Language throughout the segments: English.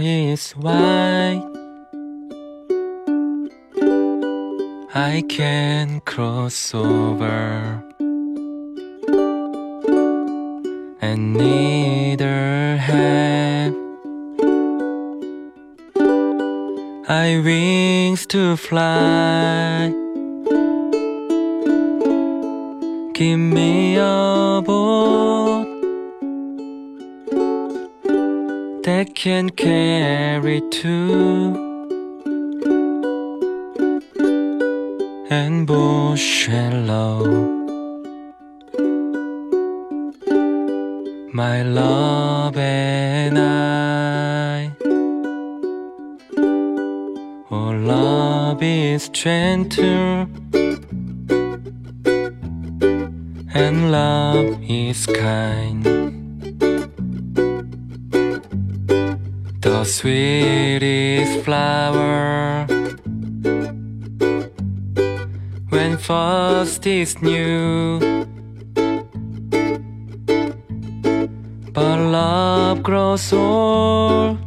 is wide. I can cross over, and neither have I wings to fly. Give me a boat that can carry two. and bush shallow. My love and I. Oh, love is gentle, and love is kind. Sweetest flower when first is new. But love grows old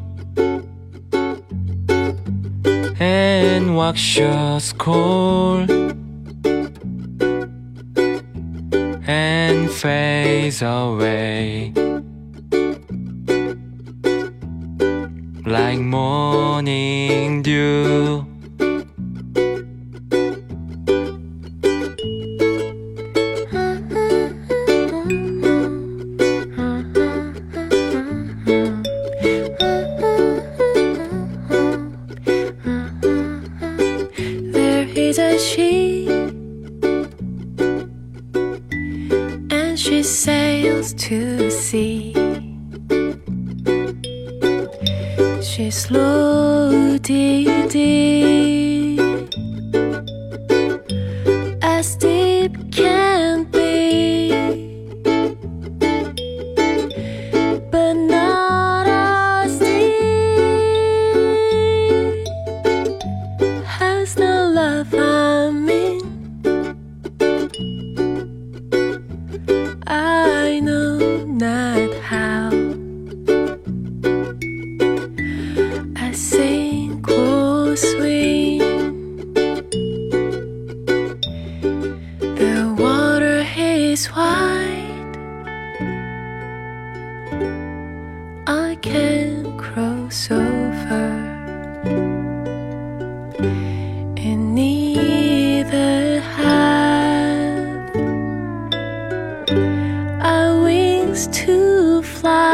and waxes cold and fades away like morning dew. There is a she, and she sails to sea. Slow, deep, as I can cross over and neither have our wings to fly.